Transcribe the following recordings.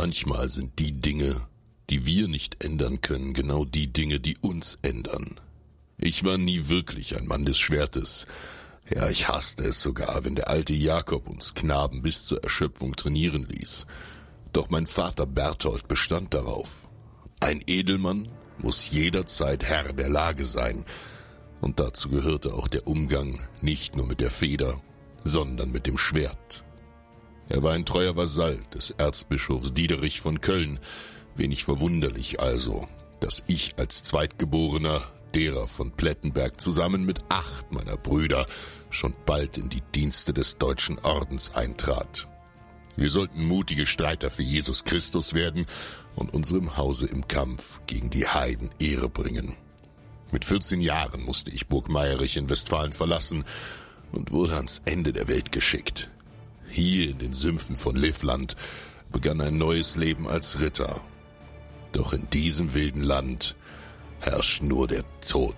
Manchmal sind die Dinge, die wir nicht ändern können, genau die Dinge, die uns ändern. Ich war nie wirklich ein Mann des Schwertes. Ja, ich hasste es sogar, wenn der alte Jakob uns Knaben bis zur Erschöpfung trainieren ließ. Doch mein Vater Berthold bestand darauf. Ein Edelmann muss jederzeit Herr der Lage sein, und dazu gehörte auch der Umgang nicht nur mit der Feder, sondern mit dem Schwert. Er war ein treuer Vasall des Erzbischofs Diederich von Köln, wenig verwunderlich also, dass ich als Zweitgeborener derer von Plettenberg zusammen mit acht meiner Brüder schon bald in die Dienste des deutschen Ordens eintrat. Wir sollten mutige Streiter für Jesus Christus werden und unserem Hause im Kampf gegen die Heiden Ehre bringen. Mit 14 Jahren musste ich Burg Meierich in Westfalen verlassen und wurde ans Ende der Welt geschickt. Hier in den Sümpfen von Livland begann ein neues Leben als Ritter. Doch in diesem wilden Land herrscht nur der Tod.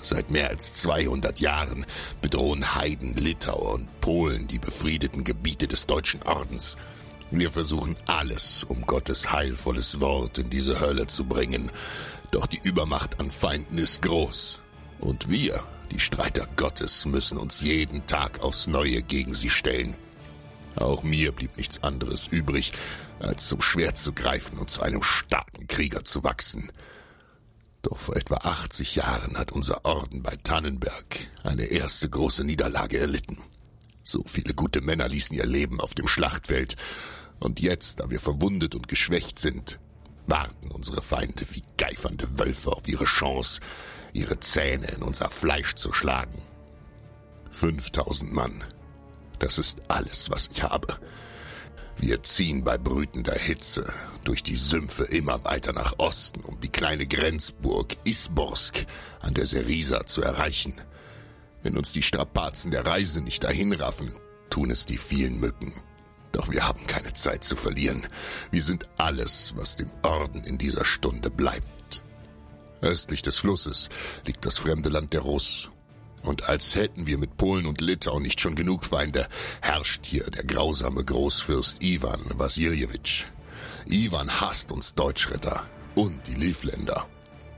Seit mehr als 200 Jahren bedrohen Heiden, Litauer und Polen die befriedeten Gebiete des deutschen Ordens. Wir versuchen alles, um Gottes heilvolles Wort in diese Hölle zu bringen. Doch die Übermacht an Feinden ist groß. Und wir, die Streiter Gottes müssen uns jeden Tag aufs Neue gegen sie stellen. Auch mir blieb nichts anderes übrig, als zum Schwert zu greifen und zu einem starken Krieger zu wachsen. Doch vor etwa 80 Jahren hat unser Orden bei Tannenberg eine erste große Niederlage erlitten. So viele gute Männer ließen ihr Leben auf dem Schlachtfeld, und jetzt, da wir verwundet und geschwächt sind, warten unsere Feinde wie geifernde Wölfe auf ihre Chance, ihre Zähne in unser Fleisch zu schlagen. 5000 Mann. Das ist alles, was ich habe. Wir ziehen bei brütender Hitze durch die Sümpfe immer weiter nach Osten, um die kleine Grenzburg Isborsk an der Serisa zu erreichen. Wenn uns die Strapazen der Reise nicht dahinraffen, tun es die vielen Mücken. Doch wir haben keine Zeit zu verlieren. Wir sind alles, was dem Orden in dieser Stunde bleibt. Östlich des Flusses liegt das fremde Land der Russ. Und als hätten wir mit Polen und Litauen nicht schon genug Feinde, herrscht hier der grausame Großfürst Ivan Wasiljewitsch. Ivan hasst uns Deutschritter und die Livländer.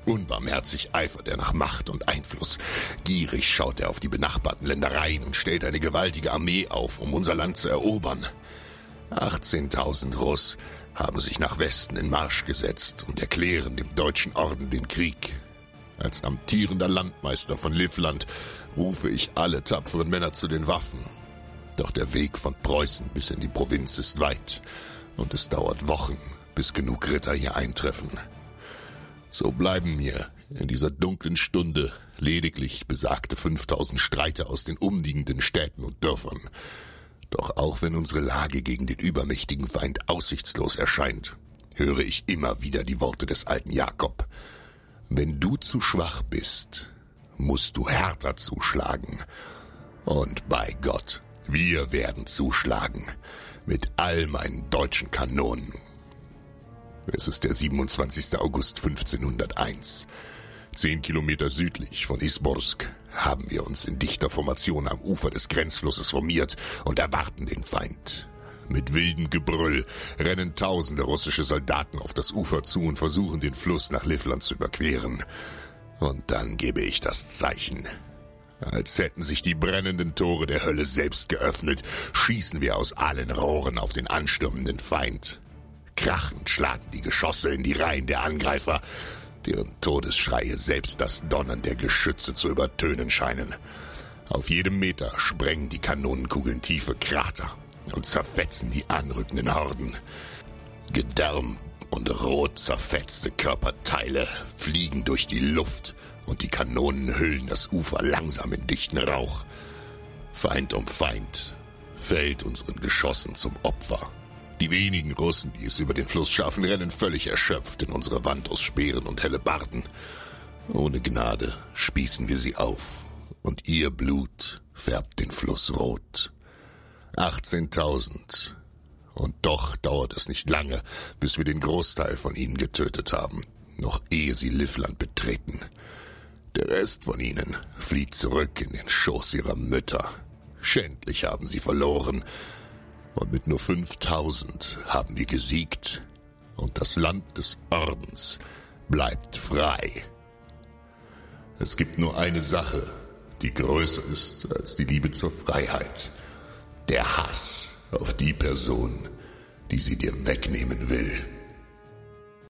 Unbarmherzig eifert er nach Macht und Einfluss. Gierig schaut er auf die benachbarten Ländereien und stellt eine gewaltige Armee auf, um unser Land zu erobern. 18.000 Russ haben sich nach Westen in Marsch gesetzt und erklären dem deutschen Orden den Krieg. Als amtierender Landmeister von Livland rufe ich alle tapferen Männer zu den Waffen. Doch der Weg von Preußen bis in die Provinz ist weit und es dauert Wochen, bis genug Ritter hier eintreffen. So bleiben mir in dieser dunklen Stunde lediglich besagte 5000 Streiter aus den umliegenden Städten und Dörfern. Doch auch wenn unsere Lage gegen den übermächtigen Feind aussichtslos erscheint, höre ich immer wieder die Worte des alten Jakob. Wenn du zu schwach bist, musst du härter zuschlagen. Und bei Gott, wir werden zuschlagen. Mit all meinen deutschen Kanonen. Es ist der 27. August 1501. Zehn Kilometer südlich von Isborsk haben wir uns in dichter Formation am Ufer des Grenzflusses formiert und erwarten den Feind. Mit wildem Gebrüll rennen tausende russische Soldaten auf das Ufer zu und versuchen den Fluss nach Livland zu überqueren. Und dann gebe ich das Zeichen. Als hätten sich die brennenden Tore der Hölle selbst geöffnet, schießen wir aus allen Rohren auf den anstürmenden Feind. Krachend schlagen die Geschosse in die Reihen der Angreifer deren Todesschreie selbst das Donnern der Geschütze zu übertönen scheinen. Auf jedem Meter sprengen die Kanonenkugeln tiefe Krater und zerfetzen die anrückenden Horden. Gedärm und rot zerfetzte Körperteile fliegen durch die Luft und die Kanonen hüllen das Ufer langsam in dichten Rauch. Feind um Feind fällt unseren Geschossen zum Opfer. Die wenigen Russen, die es über den Fluss schaffen, rennen völlig erschöpft in unsere Wand aus Speeren und Hellebarden. Ohne Gnade spießen wir sie auf, und ihr Blut färbt den Fluss rot. 18.000. Und doch dauert es nicht lange, bis wir den Großteil von ihnen getötet haben, noch ehe sie Livland betreten. Der Rest von ihnen flieht zurück in den Schoß ihrer Mütter. Schändlich haben sie verloren, Und mit nur 5000 haben wir gesiegt und das Land des Ordens bleibt frei. Es gibt nur eine Sache, die größer ist als die Liebe zur Freiheit. Der Hass auf die Person, die sie dir wegnehmen will.